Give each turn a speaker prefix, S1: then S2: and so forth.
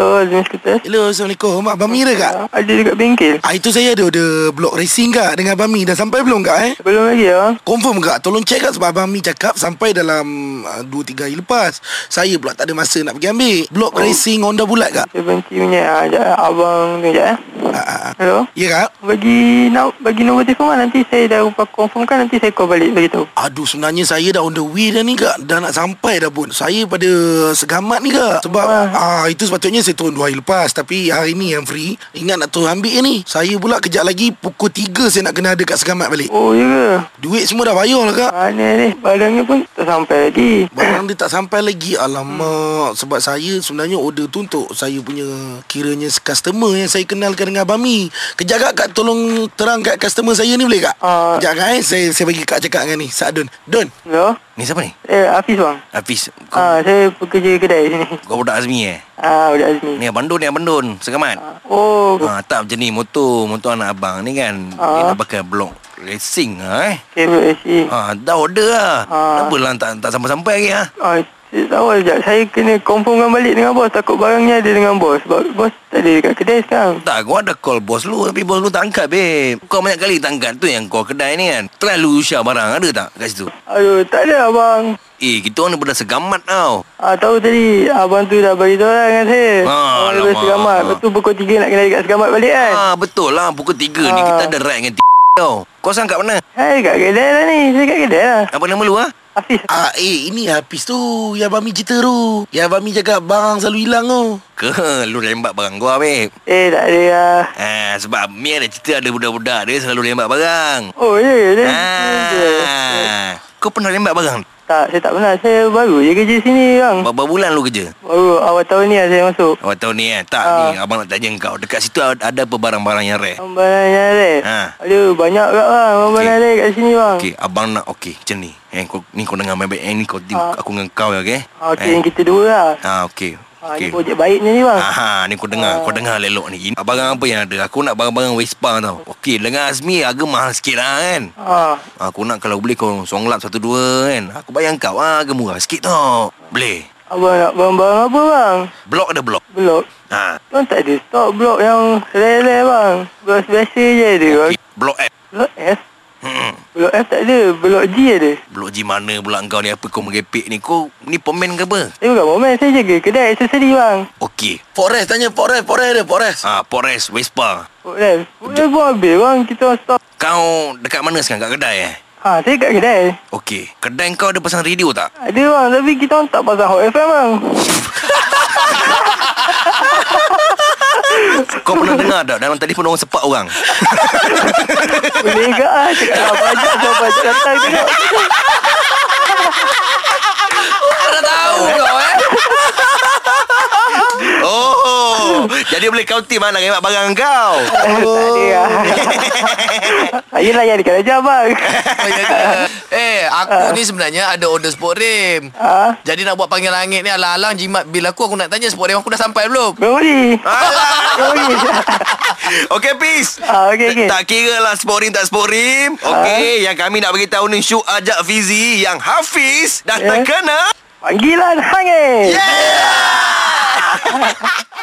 S1: Oh, Azmi skuter.
S2: Hello, Assalamualaikum. Abang Mi ada kak?
S1: Ah, Ada dekat bengkel.
S2: Ah, itu saya ada order blok racing kak dengan Abang Mi. Dah sampai belum kak eh?
S1: Belum lagi ya.
S2: Confirm kak? Tolong check kak sebab Abang Mi cakap sampai dalam uh, 2-3 hari lepas. Saya pula tak ada masa nak pergi ambil. Blok oh. racing Honda bulat kak?
S1: Saya benci punya. Ah, sekejap. Abang tu sekejap eh. Hello.
S2: Ya kak?
S1: Bagi nak bagi nombor telefon kan nanti saya dah upah confirmkan nanti saya call balik beritahu.
S2: Aduh sebenarnya saya dah on the way dah ni kak Dah nak sampai dah pun Saya pada segamat ni kak Sebab ah. itu sepatutnya saya turun 2 hari lepas Tapi hari ni yang free Ingat nak turun ambil ni Saya pula kejap lagi Pukul 3 saya nak kena ada kat segamat balik
S1: Oh, ya ke?
S2: Duit semua dah bayar lah kak
S1: Mana ni? Barangnya pun tak sampai lagi.
S2: Barang dia tak sampai lagi Alamak Sebab saya sebenarnya order tu untuk Saya punya Kiranya customer yang saya kenalkan dengan Abang Mi Kejap kak, kak tolong terang kat customer saya ni boleh kak?
S1: Ah.
S2: Kejap kak eh Saya, saya bagi kak cakap dengan ni Sak Don Don
S1: Hello.
S3: Ni siapa ni?
S1: Eh, Hafiz bang.
S3: Hafiz Kau,
S1: Ah, saya bekerja kedai sini.
S3: kau budak Azmi eh?
S1: Ah, budak Azmi.
S3: Ni Abang Don ni Abang Don Segamat
S1: Ah, Oh,
S3: Ha, tak macam ni motor Motor anak abang ni kan Dia
S1: Ah.
S3: nak pakai blok racing lah eh
S1: okay, bro, AC.
S3: ha, Dah order lah
S1: Ah.
S3: Kenapa lah tak, tak sampai-sampai lagi ha?
S1: Ah, saya tahu sekejap. Saya kena confirmkan balik dengan bos. Takut barangnya ada dengan bos. Sebab bos tak ada dekat kedai sekarang.
S3: Tak, kau ada call bos lu Tapi bos lu tak angkat, babe Kau banyak kali tak angkat tu yang kau kedai ni kan Terlalu usah barang Ada tak kat situ?
S1: Aduh, tak ada abang.
S3: Eh, kita orang daripada segamat tau
S1: Ah, tahu tadi abang tu dah bagi tahu lah dengan saya.
S3: Ah,
S1: abang daripada
S3: alamak.
S1: segamat. Lepas tu pukul 3 nak kena dekat segamat balik kan.
S3: Ah, betul lah Pukul 3 ni
S1: Ah.
S3: kita ada ride dengan t- tau Kau sekarang kat mana?
S1: Saya kat kedai lah ni. Saya kat kedai lah.
S3: Apa nama lu ha?
S1: Hafiz.
S2: Ah, eh, ini Hafiz tu Yang Abang Mi cerita tu Yang Abang Mi cakap barang selalu hilang tu
S3: Ke, lu rembat barang gua, babe
S1: Eh, tak ada lah.
S3: Ah, sebab Mi ada cerita ada budak-budak dia selalu rembat barang
S1: Oh, ya? Dia-
S3: Ah. Kau pernah rembat barang?
S1: Tak, saya tak pernah. Saya baru je kerja sini bang.
S3: Berapa bulan lu kerja?
S1: Baru awal tahun ni lah saya masuk.
S3: Awal tahun ni kan? Tak,
S1: Ah.
S3: ni abang nak tanya kau. Dekat situ ada ada apa barang-barang yang rare?
S1: Barang yang rare.
S3: Ha.
S1: Aduh, banyak kat bang. Barang
S3: Okey.
S1: rare kat sini bang.
S3: Okey, abang nak okey macam ni. Eh, kau, ni kau dengar baik-baik. Eh, ni kau,
S1: Ah.
S3: aku dengan kau ya, okey?
S1: Ah, Okey, yang kita dua lah.
S3: Ah, okey.
S1: Ha,
S3: Okey.
S1: Ni projek baiknya ni bang.
S3: Aha, ni kau dengar,
S1: Ah.
S3: kau dengar lelok ni. Barang apa yang ada? Aku nak barang-barang Vespa tau. Okey, dengan Azmi harga mahal sikit lah kan.
S1: Ha.
S3: Aku nak kalau boleh kau songlap satu dua kan. Aku bayar kau ah, harga murah sikit tau. Boleh.
S1: Abang nak barang-barang apa bang?
S3: Blok ada blok.
S1: Blok.
S3: Ha.
S1: Bang tak ada stok blok yang rare-rare bang. Blok biasa je ada.
S3: Okey, blok F.
S1: Blok F? Blok F tak ada. Blok G ada.
S3: Blok G mana pula kau ni Apa kau merepek ni Kau ni pemen ke apa
S1: Saya bukan momen. Saya jaga kedai aksesori bang.
S3: Okey
S2: Forest tanya Forest Forest ada Forest
S3: Ah, Pores Vespa
S1: Blok F. Blok F pun habis bang. Kita orang stok.
S3: Kau dekat mana sekarang Kat kedai eh
S1: Ha, saya kat kedai.
S3: Okey Kedai kau ada pasang radio tak
S1: Ada bang. Tapi kita orang tak pasang Hot FM bang.
S3: Kau pernah dengar tak Dalam telefon orang sepak orang
S1: Boleh ke ah? Cakap apa aja. Apa aja datang tengok.
S3: Pernah tahu kau eh Oh Jadi boleh kau tim Nak remat barang kau
S1: Tak ada lah. Dekat aja bang.
S4: Oh, ya ke? Eh, aku ni sebenarnya ada order sport rim.
S1: Ha?
S4: Jadi nak buat panggil langit ni alang-alang jimat bil aku aku nak tanya sport rim aku dah sampai belum?
S1: Boleh. Boleh.
S3: Okey peace
S1: Ah, okey, okey.
S3: Tak kira lah sport rim tak sport rim Okey Yang kami nak beritahu ni Syuk ajak Fizi Yang Hafiz Dah
S1: Ya.
S3: terkena
S1: Panggilan hangit.
S3: Yeah